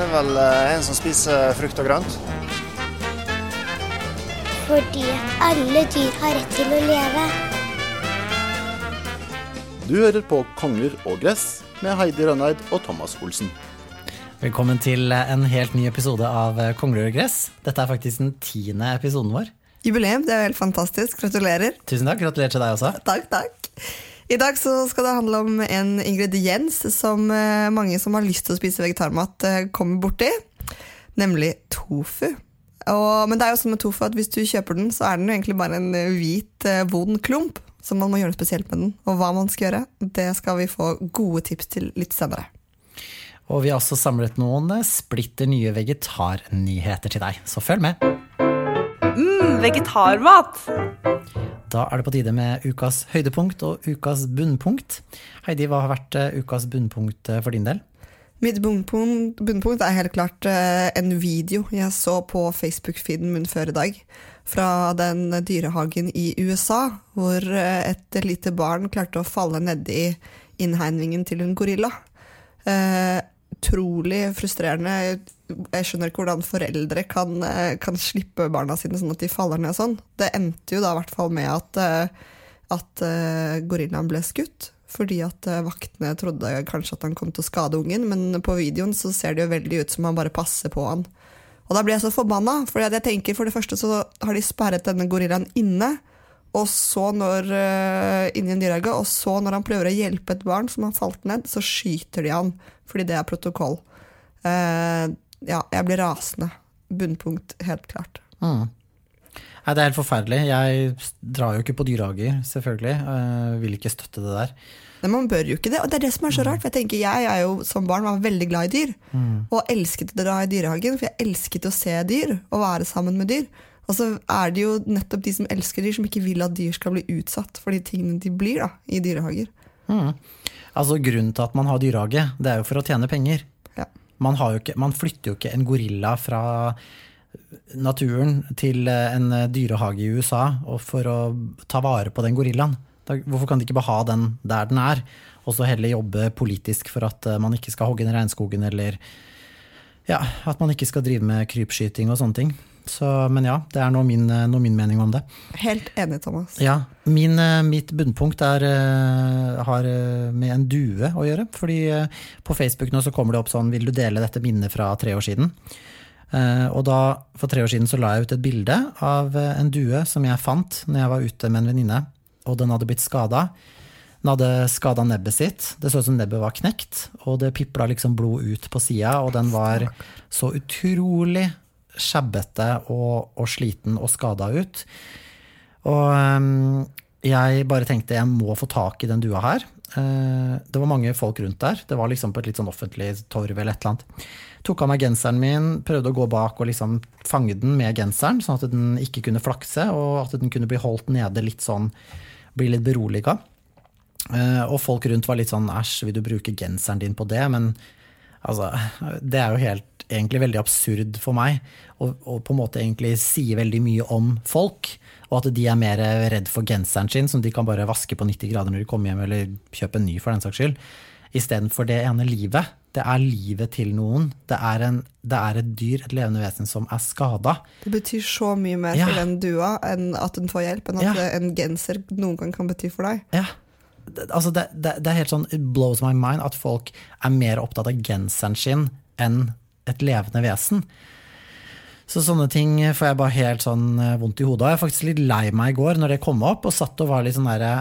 Det er vel eh, en som spiser frukt og grønt. Fordi alle dyr har rett til å leve. Du hører på Konger og gress med Heidi Rønneid og Thomas Olsen. Velkommen til en helt ny episode av Kongler og gress. Dette er faktisk den tiende episoden vår. Jubileum, det er jo helt fantastisk. Gratulerer. Tusen takk. Gratulerer til deg også. Takk, takk. I dag så skal det handle om en ingrediens som eh, mange som har lyst til å spise vegetarmat, eh, kommer borti. Nemlig tofu. Og, men det er jo sånn med tofu at hvis du kjøper den, så er den jo egentlig bare en eh, hvit, vond klump. Så man må gjøre noe spesielt med den. Og hva man skal gjøre, det skal vi få gode tips til litt senere. Og vi har også samlet noen splitter nye vegetarnyheter til deg, så følg med. Mm, vegetarmat! Da er det på tide med ukas høydepunkt og ukas bunnpunkt. Heidi, hva har vært eh, ukas bunnpunkt eh, for din del? Mitt bunnpunkt, er helt klart eh, en video jeg så på Facebook-feeden min før i dag. Fra den dyrehagen i USA, hvor et lite barn klarte å falle nedi innhegningen til en gorilla. Utrolig frustrerende. Jeg skjønner ikke hvordan foreldre kan, eh, kan, slippe barna sine sånn at de faller ned sånn. Det endte jo da i hvert fall med at, eh, at uh, gorillaen ble skutt. Fordi at vaktene trodde kanskje at han kom til å skade ungen, men på videoen så ser det jo veldig ut som han bare passer på han. Og da blir jeg så forbanna, for jeg tenker for det første så har de sperret denne gorillaen inne. Og så når inni en dyrehage, og så når han prøver å hjelpe et barn som har falt ned, så skyter de han, fordi det er protokoll. Uh, ja, jeg blir rasende. Bunnpunkt, helt klart. Mm. Nei, det er helt forferdelig. Jeg drar jo ikke på dyrehager, selvfølgelig. Jeg vil ikke støtte det der. Nei, man bør jo ikke det, og det er det som er så rart. For jeg tenker, jeg er jo som barn var veldig glad i dyr, mm. og elsket å dra i dyrehagen, for jeg elsket å se dyr og være sammen med dyr. Og så er det jo nettopp de som elsker dyr, som ikke vil at dyr skal bli utsatt for de tingene de blir da, i dyrehager. Mm. Altså Grunnen til at man har dyrehage, det er jo for å tjene penger. Man, ikke, man, flytter jo ikke en gorilla fra naturen til en dyrehage i USA for å ta vare på den gorillaen. Hvorfor kan de ikke bare ha den der den er, og så heller jobbe politisk for at man ikke skal hogge ned regnskogen, eller ja, at man ikke skal drive med krypskyting og sånne ting. Så, men ja, det er nå min, nå min, mening om det. Helt enig, Thomas. Ja, min, eh, Mitt bunnpunkt er, eh, har eh, med en due å gjøre. fordi på Facebook nå så kommer det opp sånn 'Vil du dele dette minnet fra tre år siden?' Og da, For tre år siden så la jeg ut et bilde av en due som jeg fant når jeg var ute med en venninne, og den hadde blitt skada. Den hadde skada nebbet sitt. Det så ut som nebbet var knekt, og det pipla liksom blod ut på sida, og den var så utrolig sjabbete og, og, sliten og skada ut. Og um, jeg bare tenkte jeg må få tak i den dua her. Uh, det var mange folk rundt der. Det var liksom på et litt sånn offentlig torv eller et eller annet. Tok av meg genseren min, prøvde å gå bak og liksom fange den med genseren, sånn at den ikke kunne flakse, og at den kunne bli holdt nede litt sånn, bli litt beroliga. Uh, og folk rundt var litt sånn æsj, vil du bruke genseren din på det? Men altså, det er jo helt egentlig veldig absurd for meg, og, og, på en måte egentlig sier veldig mye om folk. Og at de er mer redd for genseren sin, som de kan bare vaske på 90 grader når de kommer hjem, eller kjøpe en ny for den saks skyld. Istedenfor det ene livet. Det er livet til noen. Det er, en, det er, et dyr, et levende vesen, som er skada. Det betyr så mye mer for den dua enn at den får hjelp, enn at ja. en genser noen gang kan bety for deg. Ja. Altså det, det, det, er helt sånn, it blows my mind at folk er mer opptatt av genseren sin enn et levende vesen. Så sånne ting får jeg bare helt sånn eh, vondt i hodet av. Jeg er faktisk litt lei meg i går når det kom opp, og satt og var litt sånn derre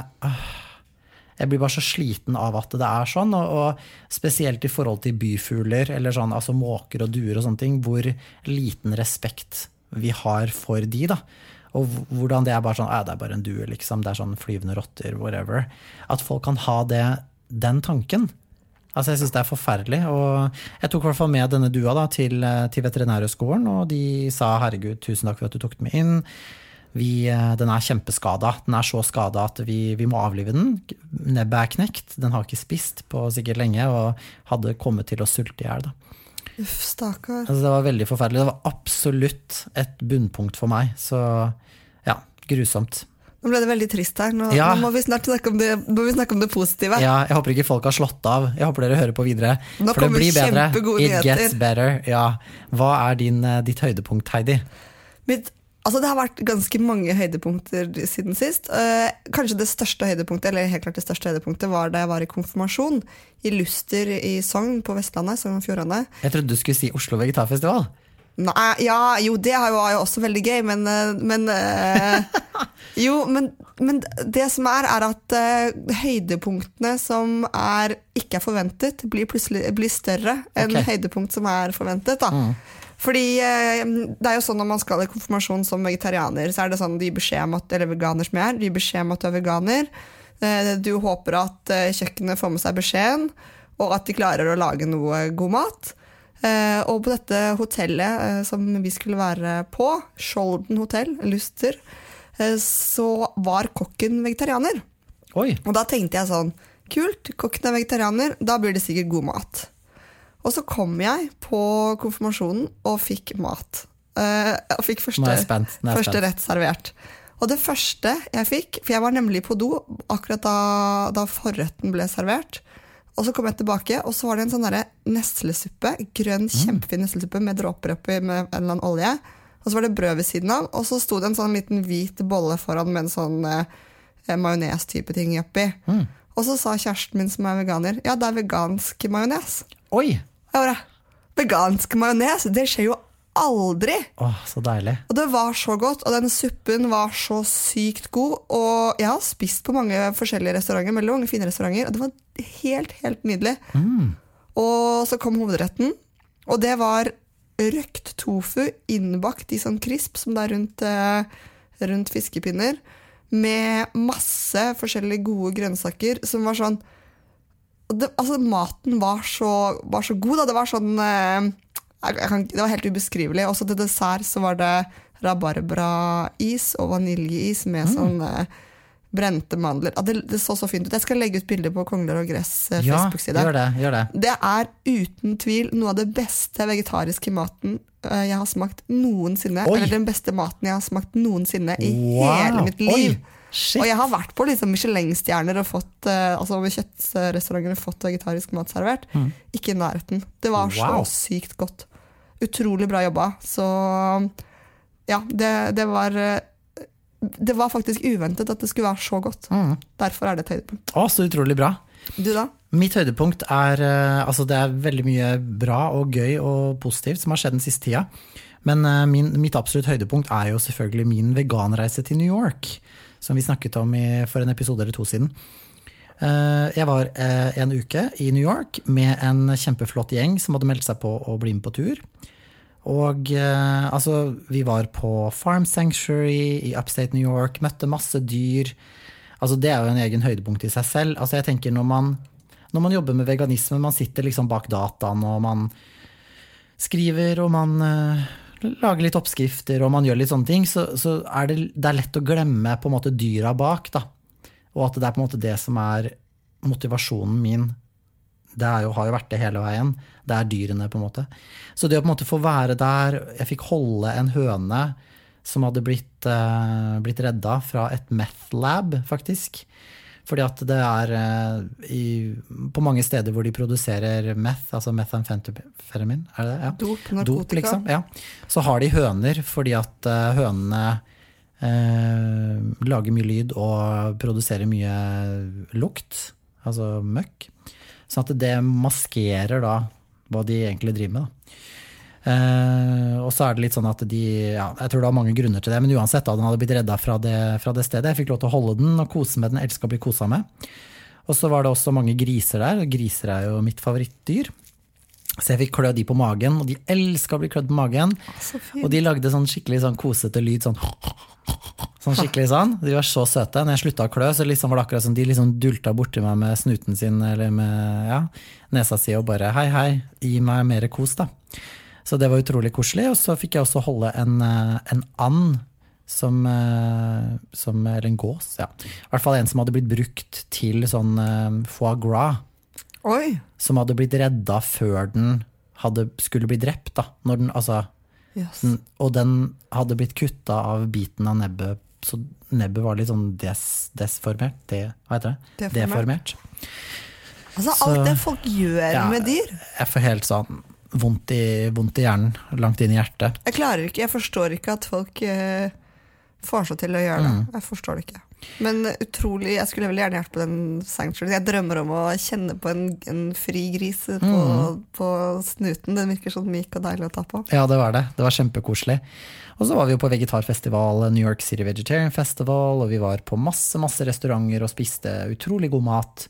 Jeg blir bare så sliten av at det er sånn, og, og spesielt i forhold til byfugler, eller sånn, altså måker og duer og sånne ting, hvor liten respekt vi har for de, da. Og hvordan det er bare sånn «Ja, det er bare en due, liksom. Det er sånn flyvende rotter, whatever. At folk kan ha det, den tanken. Altså Jeg syns det er forferdelig. Og jeg tok i hvert fall med denne dua da, til, eh, til Veterinærhøgskolen, og de sa herregud, tusen takk for at du tok den med inn. Vi, eh, den er kjempeskada. Den er så skada at vi, vi må avlive den. Nebbet er knekt. Den har ikke spist på sikkert lenge og hadde kommet til å sulte i hjel. Uff, stakkar. Altså, det var veldig forferdelig. Det var absolutt et bunnpunkt for meg. Så ja, grusomt. Nå ble det veldig trist her. Nå, Ja. nå må vi snart snakke om det, må vi snakke om det positive. Ja, jeg håper ikke folk har slått av. Jeg håper dere hører på videre. Nå For det blir bedre. It nyheter. gets better. Ja. Hva er din, eh, ditt høydepunkt, Heidi? Mitt, altså det har vært ganske mange høydepunkter siden sist. Eh, kanskje det største høydepunktet eller helt klart det største høydepunktet var da jeg var i konfirmasjon i Luster i Sogn på Vestlandet. Sogn og Fjordane. Jeg trodde du skulle si Oslo Vegetarfestival. Nei, ja, jo, det var jo også veldig gøy, men, eh, men eh, Jo, men, men det som er, er at eh, høydepunktene som er, ikke er forventet, blir plutselig blir større enn okay. høydepunkt som er forventet. Da. Fordi eh, det er jo sånn når man skal i konfirmasjon som vegetarianer, så er det sånn de gir beskjed om at, eller veganer som jeg er, de gir beskjed om at du er veganer. Eh, Du håper at eh, kjøkkenet får med seg beskjeden, og at de klarer å lage noe god mat. Eh, og på dette hotellet som vi skulle være på, Skjolden hotell, Luster, så var kokken vegetarianer. Oi. Og da tenkte jeg sånn, kult, kokken er vegetarianer, da blir det sikkert god mat. Og så kom jeg på konfirmasjonen og fikk mat. Eh, og fikk første, første rett servert. Og det første jeg fikk, for jeg var nemlig på do akkurat da, da forretten ble servert, og så kom jeg tilbake, og så var det en sånn neslesuppe, grønn, Mm. kjempefin neslesuppe med dråper oppi med en eller annen olje. Og så var det brød ved siden av, og så sto det en sånn liten hvit bolle foran med en sånn eh, majones-type ting oppi. Mm. Og så sa kjæresten min som er veganer, ja, det er vegansk majones. Oi! Jeg bare, vegansk majones, det skjer jo aldri! Åh, så deilig. Og det var så godt, og den suppen var så sykt god. Og jeg har spist på mange forskjellige restauranter, veldig mange fine restauranter, og det var helt, helt nydelig. Og så kom hovedretten, og det var røkt tofu innbakt i sånn krisp som det er rundt, eh, rundt fiskepinner, med masse forskjellige gode grønnsaker som var sånn det, altså, maten var så, var så god. Da. Det var sånn eh, jeg, jeg kan, Det var helt ubeskrivelig. Også til dessert så var det rabarbrais og vaniljeis med sånn eh, brente mandler. Det, det så så fint ut. Jeg skal legge ut bilder på Kongler og Gress eh, Ja, Facebook-side. gjør det. gjør det. Det er uten tvil noe av det beste vegetariske maten jeg har smakt noensinne. Oi. Eller den beste maten jeg har smakt noensinne i Wow. hele mitt liv. Oi, shit. Og jeg har vært på liksom Michelin-stjerner og fått eh, altså kjøttrestauranter fått vegetarisk mat servert. Ikke i nærheten. Det var Mm. Wow. så sykt godt. Utrolig bra jobba. Så ja, det, det var eh, Det var faktisk uventet at det skulle være så godt. Mm. Derfor er det et høydepunkt. Å, så utrolig bra. Du, da? Mitt høydepunkt er eh, Altså, det er veldig mye bra og gøy og positivt som har skjedd den siste tida. Men min, mitt absolutt høydepunkt er jo selvfølgelig min veganreise til New York. Som vi snakket om i, for en episode eller to siden. Eh, Jeg var eh, en uke i New York med en kjempeflott gjeng som hadde meldt seg på å bli med på tur. Og eh, altså, vi var på Farm Sanctuary i upstate New York, møtte masse dyr. Altså, det er jo en egen høydepunkt i seg selv. Altså, jeg tenker når man, når man jobber med veganisme, man sitter liksom bak dataen og man skriver og man lager litt oppskrifter og man gjør litt sånne ting, så, så er det, det er lett å glemme på en måte dyra bak, da. Og at det er på en måte det som er motivasjonen min. Det jo, har jo vært det hele veien. Det er dyrene, på en måte. Så det å på en måte få være der Jeg fikk holde en høne som hadde blitt, uh, blitt redda fra et meth lab, faktisk. Fordi at det er eh, i, På mange steder hvor de produserer meth, altså methamfetamin, er det det? Ja. Dop, narkotika. liksom, ja. Så har de høner fordi at eh, hønene eh, lager mye lyd og produserer mye lukt, altså møkk. Sånn at det maskerer da hva de egentlig driver med. Da. Eh, og så er det litt sånn at de ja, Jeg tror det var mange grunner til det, men uansett, da, den hadde blitt redda fra det, fra det stedet. Jeg fikk lov til å holde den og kose med den. Elska å bli kosa med. Og så var det også mange griser der, og griser er jo mitt favorittdyr. Så jeg fikk klø de på magen, og de elska å bli klødd på magen. Og de lagde sånn skikkelig sånn kosete lyd, sånn Sånn skikkelig sånn. De var så søte. Når jeg slutta å klø, så liksom var det akkurat som de liksom dulta borti meg med snuten sin eller med ja, nesa si og bare hei, hei, gi meg mer kos, da. Så det var utrolig koselig. Og så fikk jeg også holde en, eh, en and som, eh, som Eller en gås, ja. I hvert fall en som hadde blitt brukt til sånn eh, foie gras. Oi! Som hadde blitt redda før den hadde, skulle bli drept, da. Når den, altså, Yes. den, og den hadde blitt kutta av biten av nebbet, så nebbet var litt sånn des, desformert. De, hva heter det? Deformert. Deformert. Altså, Så- alt det folk gjør Ja. med dyr. Jeg får helt sånn vondt i, vondt i hjernen, langt inn i hjertet. Jeg klarer ikke, jeg forstår ikke at folk eh, får seg til å gjøre det. Mm. Jeg forstår det ikke. Men utrolig, jeg skulle veldig gjerne vært på den sanctuary. Jeg drømmer om å kjenne på en, en fri gris på, Mm. på snuten. Den virker sånn myk og deilig å ta på. Ja, det var det. Det var kjempekoselig. Og så var vi jo på vegetarfestival, New York City Vegetarian Festival, og vi var på masse, masse restauranter og spiste utrolig god mat.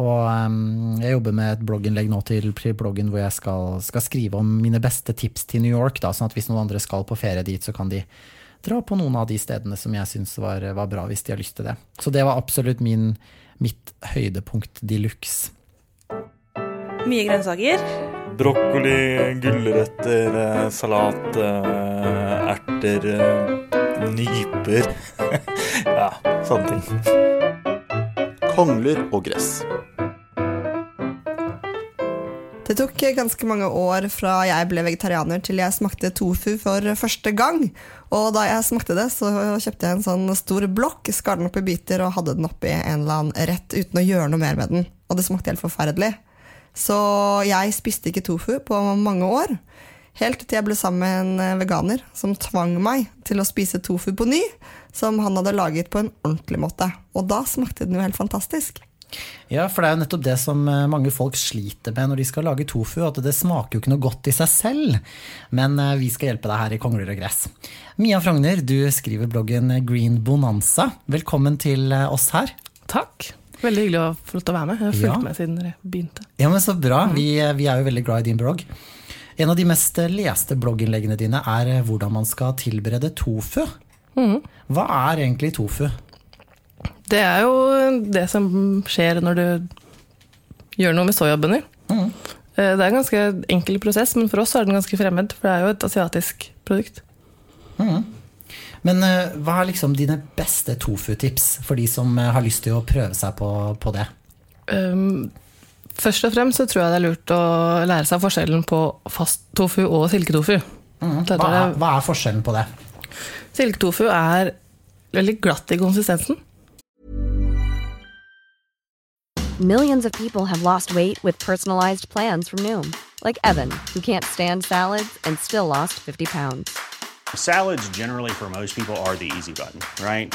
Og jeg jobber med et blogginnlegg nå til til bloggen hvor jeg skal, skal skrive om mine beste tips til New York, da, sånn at hvis noen andre skal på ferie dit, så kan de dra på noen av de stedene som jeg syns var, var bra, hvis de har lyst til det. Så det var absolutt min, mitt høydepunkt de luxe. Mye grønnsaker. Brokkoli, gulrøtter, eh, salat, eh, erter, eh, nyper. ja, sånne ting. Kongler og gress. Det tok ganske mange år fra jeg ble vegetarianer til jeg smakte tofu for første gang. Og da jeg smakte det, så kjøpte jeg en sånn stor blokk, skar den opp i biter og hadde den oppi en eller annen rett uten å gjøre noe mer med den. Og det smakte helt forferdelig. Så jeg spiste ikke tofu på mange år. Helt til jeg ble sammen med en veganer som tvang meg til å spise tofu på ny, som han hadde laget på en ordentlig måte. Og da smakte den jo helt fantastisk. Ja, for det er jo nettopp det som eh, mange folk sliter med når de skal lage tofu, at det smaker jo ikke noe godt i seg selv. Men eh, vi skal hjelpe deg her i Kongler og gress. Mia Frogner, du skriver bloggen Green Bonanza. Velkommen til eh, oss her. Takk. Veldig hyggelig å få lov til å være med. Jeg har fulgt Ja. med siden dere begynte. Ja, men Så bra. Vi, eh, vi er jo veldig glad i din blogg. En av de mest leste blogginnleggene dine er eh, hvordan man skal tilberede tofu. Hva er egentlig tofu? Det er jo det som skjer når du gjør noe med soyabønner. Mhm. Eh, Det er en ganske enkel prosess, men for oss er den ganske fremmed, for det er jo et asiatisk produkt. Men eh, hva er liksom dine beste tofu-tips for de som har lyst til å prøve seg på, på det? Um, først og fremst så tror jeg det er lurt å lære seg forskjellen på fast tofu og silketofu. Mm. Hva er, hva er forskjellen på det? Silketofu er veldig glatt i konsistensen. Millions of people have lost weight with personalized plans from Noom, like Evan, who can't stand salads and still lost 50 pounds. Salads, generally, for most people, are the easy button, right?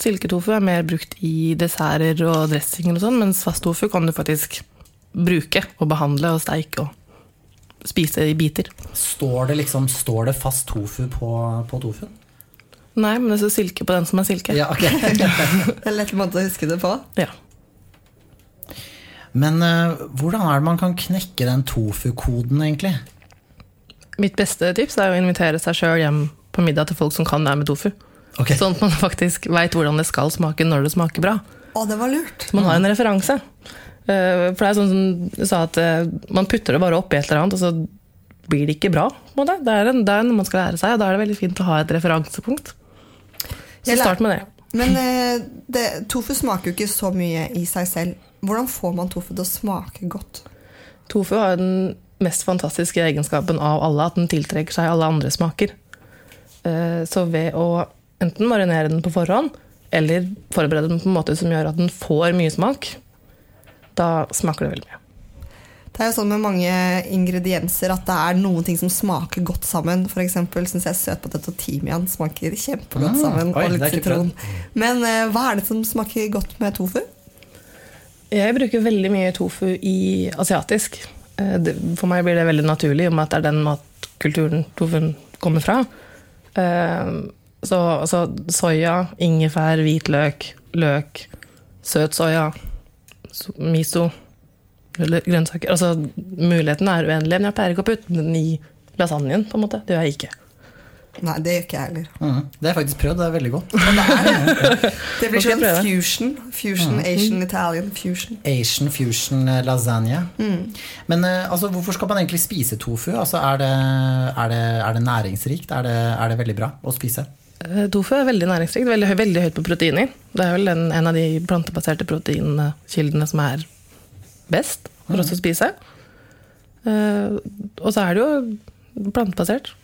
Silketofu er mer brukt i desserter og dressinger og sånn, mens fast tofu kan du faktisk bruke og behandle og steike og spise i biter. Står det liksom står det fast tofu på, på tofuen? Nei, men det står silke på den som er silke. Ja, ok. Det er en lett måte å huske det på. Ja. Men uh, hvordan er det man kan knekke den tofu-koden, egentlig? Mitt beste tips er å invitere seg sjøl hjem på middag til folk som kan det her med tofu. Sånn at man faktisk veit hvordan det skal smake når det smaker bra. Å, det var lurt. Så man har en referanse. Eh, For det er sånn som du sa, at eh, man putter det bare oppi et eller annet, og så blir det ikke bra. Det er, en, det er noe man skal lære seg, og da er det veldig fint å ha et referansepunkt. Så start med det. Men eh, det, tofu smaker jo ikke så mye i seg selv. Hvordan får man tofu til å smake godt? Tofu har den mest fantastiske egenskapen av alle, at den tiltrekker seg alle andre smaker. Eh, Så ved å enten marinere den på forhånd, eller forberede den på en måte som gjør at den får mye smak, da smaker det veldig mye. Det er jo sånn med mange ingredienser at det er noen ting som smaker godt sammen. For eksempel syns jeg søtpotet og timian smaker kjempegodt sammen. sammen. oi, og litt sitron. Men uh, hva er det som smaker godt med tofu? Jeg bruker veldig mye tofu i asiatisk. Eh, For meg blir det veldig naturlig, i og med at det er den matkulturen tofuen kommer fra. Eh, Så altså, soya, ingefær, hvitløk, løk, søt soya, miso, eller grønnsaker Altså, muligheten er uendelig, men jeg pleier ikke å putte den i lasagnen, på en måte. Det gjør jeg ikke. Nei, det gjør ikke jeg heller. Mhm. Det har jeg faktisk prøvd, det er veldig godt. Det blir Nå skal jeg sånn fusion. Fusion, Mm. Asian, Italian fusion. Asian fusion eh, lasagne. Mm. Men eh, altså, hvorfor skal man egentlig spise tofu? Altså, er, det, er, det, er det næringsrikt? Er det, er det veldig bra å spise? Eh, Tofu er veldig næringsrikt, veldig, veldig høyt på proteiner. Det er vel en, en av de plantebaserte proteinkildene som er best for oss å spise. Uh, og så er det jo plantebasert.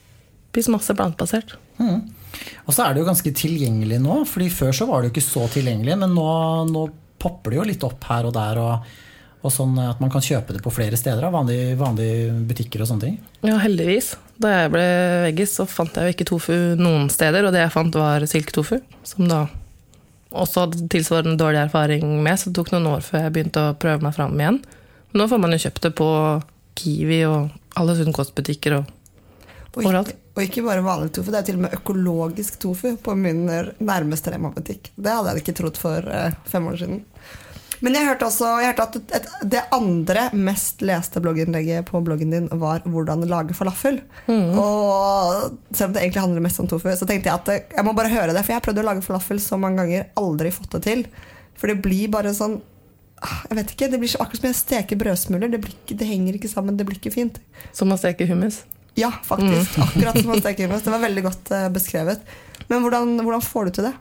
Spis masse plantebasert. Mm. Og så er det jo ganske tilgjengelig nå, fordi før så var det jo ikke så tilgjengelig, men nå, nå popper det jo litt opp her og der, og, og sånn at man kan kjøpe det på flere steder av vanlige, vanlige butikker og sånne ting. Ja, heldigvis. Da jeg ble veggis, så fant jeg jo ikke tofu noen steder, og det jeg fant var silketofu, som da også hadde tilsvarende dårlig erfaring med, så det tok noen år før jeg begynte å prøve meg fram igjen. Men nå får man jo kjøpt det på Kiwi og alle sunn kostbutikker og overalt. og ikke bare vanlig tofu, det er til og med økologisk tofu på min nærmeste Rema-butikk. Det hadde jeg ikke trodd for eh, fem år siden. Men jeg hørte også jeg hørte at et, det andre mest leste blogginnlegget på bloggen din var 'Hvordan lage falafel'. Og selv om det egentlig handler mest om tofu, så tenkte jeg at jeg må bare høre det. For jeg har prøvd å lage falafel så mange ganger, aldri fått det til. For det blir bare sånn ah, Jeg vet ikke, Det blir akkurat som jeg steker brødsmuler. Det, blir ikke, det henger ikke sammen, det blir ikke fint. Som å steke hummus? Ja, faktisk. Mm. Akkurat som å steke hummus. Det var veldig godt eh, beskrevet. Men hvordan, hvordan får du til det?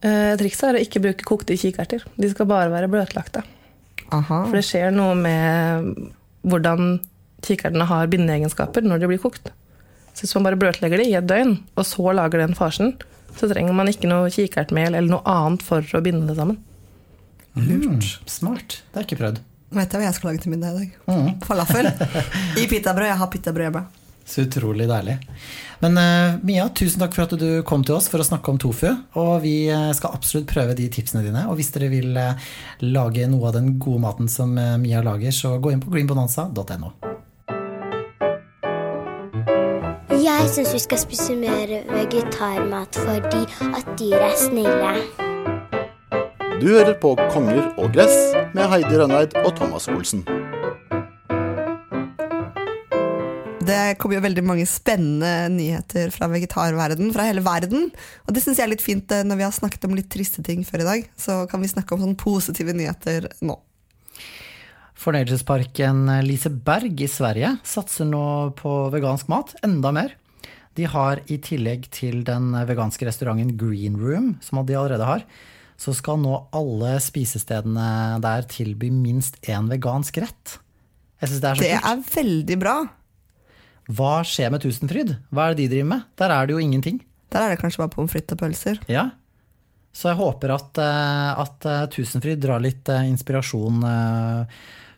Eh, trikset er å ikke bruke kokte kikerter. De skal bare være bløtlagte. For det skjer noe med hvordan kikertene har bindeegenskaper når de blir kokt. Så hvis man bare bløtlegger det i et døgn, og så lager den farsen, så trenger man ikke noe kikertmel eller noe annet for å binde det sammen. Mm, smart. Det har jeg ikke prøvd. Vet jeg hva jeg skal lage til middag i dag. Mm. Falafel i pitabrød. Jeg har pitabrød hjemme. Så utrolig deilig. Men uh, Mia, tusen takk for at du kom til oss for å snakke om tofu. Og vi eh, skal absolutt prøve de tipsene dine. Og hvis dere vil eh, lage noe av den gode maten som Mia lager, så gå inn på greenbonanza.no. Jeg syns vi skal spise mer vegetarmat fordi at dyr er snille. Du hører på Konger og gress med Heidi Rønneid og Thomas Olsen. Det kommer jo veldig mange spennende nyheter fra vegetarverden, fra hele verden. Og det syns jeg er litt fint eh, når vi har snakket om litt triste ting før i dag. Så kan vi snakke om sånne positive nyheter nå. Fornøyelsesparken Liseberg i Sverige satser nå på vegansk mat enda mer. De har i tillegg til den veganske restauranten Green Room, som de allerede har, så skal nå alle spisestedene der tilby minst én vegansk rett. Jeg synes det er så Det kult. er veldig bra. Hva skjer med Tusenfryd? Hva er det de driver med? Der er det jo ingenting. Der er det kanskje bare pommes frites og pølser. Ja. Så jeg håper at, eh, at eh, Tusenfryd drar litt eh, inspirasjon fra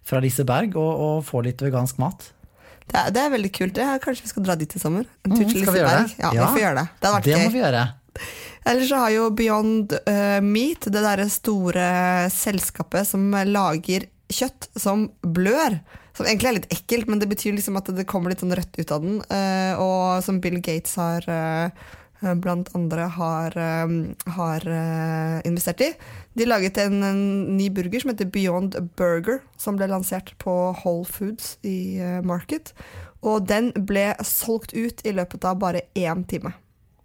fra Liseberg og, og får litt vegansk mat. Det er, det er veldig kult. Det er, kanskje vi skal dra dit i sommer. En tur Mhm, til gjøre Liseberg. det? Ja, Ja, vi får gjøre det. Det hadde vært det gøy. må vi gjøre. Ellers så har jo Beyond Meat, det derre store selskapet som lager kjøtt som blør. Som egentlig er litt ekkelt, men det betyr liksom at det kommer litt sånn rødt ut av den. eh, og som Bill Gates har eh, blant andre har, eh, har eh, investert i. De laget en, en ny burger som heter Beyond Burger, som ble lansert på Whole Foods i eh, Market. Og den ble solgt ut i løpet av bare én time.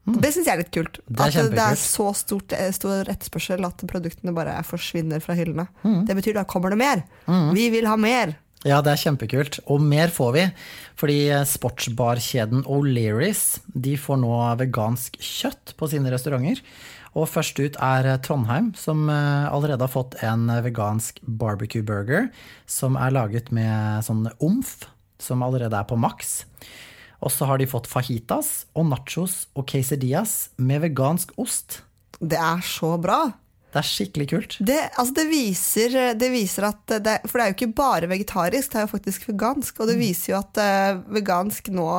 Det syns jeg er litt kult. Det er at det er så stort, eh, stor etterspørsel at produktene bare forsvinner fra hyllene. Mm. Det betyr da kommer det mer. Mm. Vi vil ha mer. Ja, det er kjempekult. Og mer får vi. Fordi sportsbarkjeden O'Learys får nå vegansk kjøtt på sine restauranter. Og først ut er Trondheim, som eh, allerede har fått en vegansk barbecue burger som er laget med sånn omf, som allerede er på maks. Og så har de fått fajitas og nachos og quesadillas med vegansk ost. Det er så bra. Det er skikkelig kult. Det, altså det, viser, det viser at det, For det er jo ikke bare vegetarisk, det er jo faktisk vegansk. Og det viser jo at uh, vegansk nå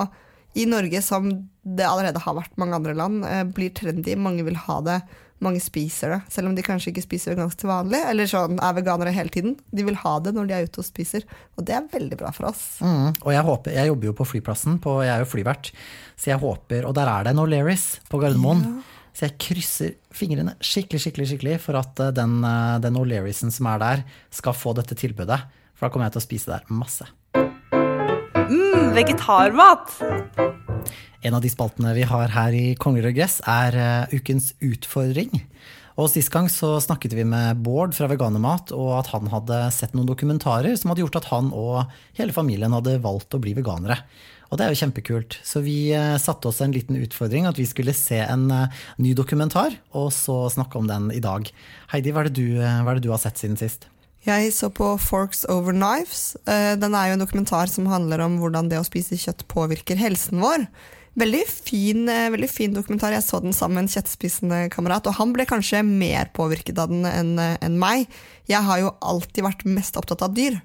i Norge, som det allerede har vært mange andre land, uh, blir trendy. Mange vil ha det. Mange spiser det, selv om de kanskje ikke spiser vegansk til vanlig. Eller sånn er veganere hele tiden. De vil ha det når de er ute og spiser. Og det er veldig bra for oss. Mm, og jeg håper, jeg jobber jo på flyplassen, på, jeg er jo flyvert, så jeg håper, og der er det en O'Learys på Gardermoen. Så jeg krysser fingrene skikkelig, skikkelig, skikkelig for at eh, den, eh, den O'Learysen som er der, skal få dette tilbudet. For da kommer jeg til å spise der masse. Mm, vegetarmat! En av de spaltene vi har her i Kongler og gress, er eh, ukens utfordring. Og Sist gang så snakket vi med Bård fra Veganermat, og at han hadde sett noen dokumentarer som hadde gjort at han og hele familien hadde valgt å bli veganere. Og det er jo kjempekult. Så vi eh, satte oss en liten utfordring, at vi skulle se en eh, ny dokumentar, og så snakke om den i dag. Heidi, hva er det du, eh, er det du har sett siden sist? Jeg så på Forks Over Knives. Den er jo en dokumentar som handler om hvordan det å spise kjøtt påvirker helsen vår. Veldig fin, veldig fin dokumentar. Jeg så den sammen med en kjøttspisende kamerat, og han ble kanskje mer påvirket av den enn meg. Jeg har jo alltid vært mest opptatt av dyr.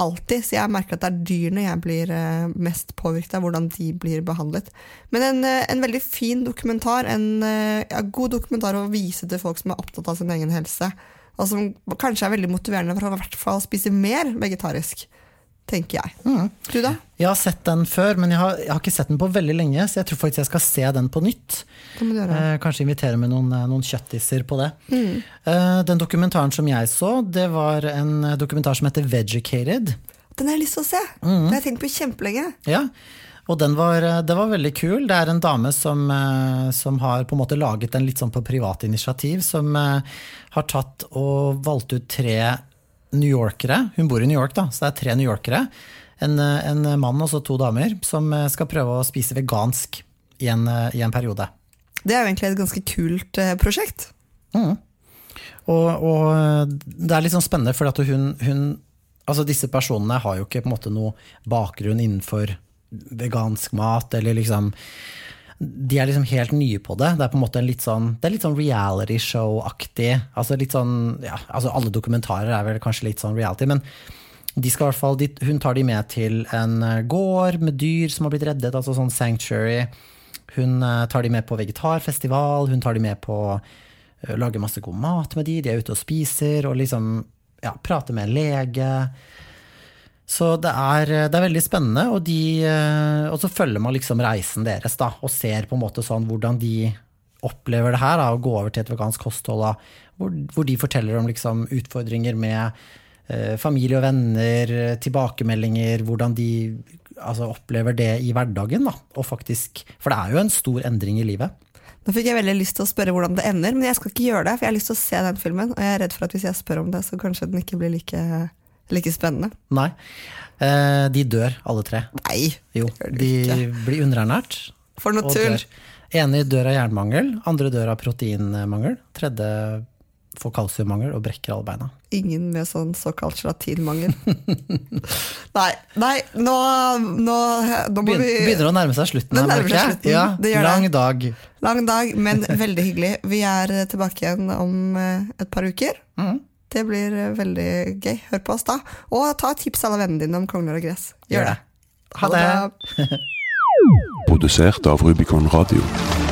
Alltid. Så jeg merker at det er dyrene jeg blir eh, mest påvirket av, hvordan de blir behandlet. Men en, eh, en veldig fin dokumentar. En eh, ja, god dokumentar å vise til folk som er opptatt av sin egen helse. Og som kanskje er veldig motiverende for å i hvert fall spise mer vegetarisk, tenker jeg. Du da? Jeg har sett den før, men jeg har, jeg har ikke sett den på veldig lenge, så jeg tror faktisk jeg skal se den på nytt. Eh, kanskje invitere med noen, eh, noen kjøttiser på det. Mm. Eh, den dokumentaren som jeg så, det var en dokumentar som heter Vegicated. Den har jeg lyst til å se. Mm. Den har jeg tenkt på kjempelenge. Ja, og den var, eh, det var veldig kul. Det er en dame som, eh, som har på en måte laget den litt sånn på privat initiativ, som har tatt og valgt ut tre New Yorkere. Hun bor i New York, da, så det er tre New Yorkere. En, eh, en mann og så to damer som eh, skal prøve å spise vegansk i en, eh, i en periode. Det er jo egentlig et ganske kult prosjekt. Mm. Og, og det er litt sånn spennende, for at hun, hun Altså disse personene har jo ikke på en måte noe bakgrunn innenfor vegansk mat, eller liksom De er liksom helt nye på det. Det er på en måte en litt sånn Det er litt sånn reality show-aktig. Altså litt sånn ja, altså Alle dokumentarer er vel kanskje litt sånn reality, men de skal hvert fall, de, hun tar de med til en eh, gård med dyr som har blitt reddet, altså sånn sanctuary. Hun eh, tar de med på vegetarfestival, hun tar de med på å lage masse god mat med de, de er ute og spiser, og liksom ja, prater med en lege. Så det er, det er veldig spennende, og, de, eh, og så følger man liksom reisen deres, da, og ser på en måte sånn hvordan de opplever det her, da, å gå over til et vegansk kosthold, da, hvor, hvor de forteller om liksom utfordringer med eh, familie og venner, tilbakemeldinger, hvordan de altså, opplever det i hverdagen, da, og faktisk, for det er jo en stor endring i livet. Nå fikk jeg veldig lyst til å spørre hvordan det ender, men jeg skal ikke gjøre det, for jeg har lyst til å se den filmen, og jeg er redd for at hvis jeg spør om det, så kanskje den ikke blir like, like spennende. Nei. Eh, de dør, alle tre. Nei, Jo, de blir underernært. For noe tull. Ene dør av jernmangel, andre dør av proteinmangel, tredje får kalsiummangel og brekker alle beina. Ingen med sånn såkalt gelatinmangel. nei, nei, nå, nå, nå må vi Begynner å nærme seg slutten. Det nærmer seg slutten, Ja, det gjør lang det. dag. Lang dag, men veldig hyggelig. Vi er tilbake igjen om eh, et par uker. Mm. Det blir eh, veldig gøy. Hør på oss da. Og ta et tips alle vennene dine om kongler og gress. Gjør det. Ha det. Produsert av Rubicon Radio.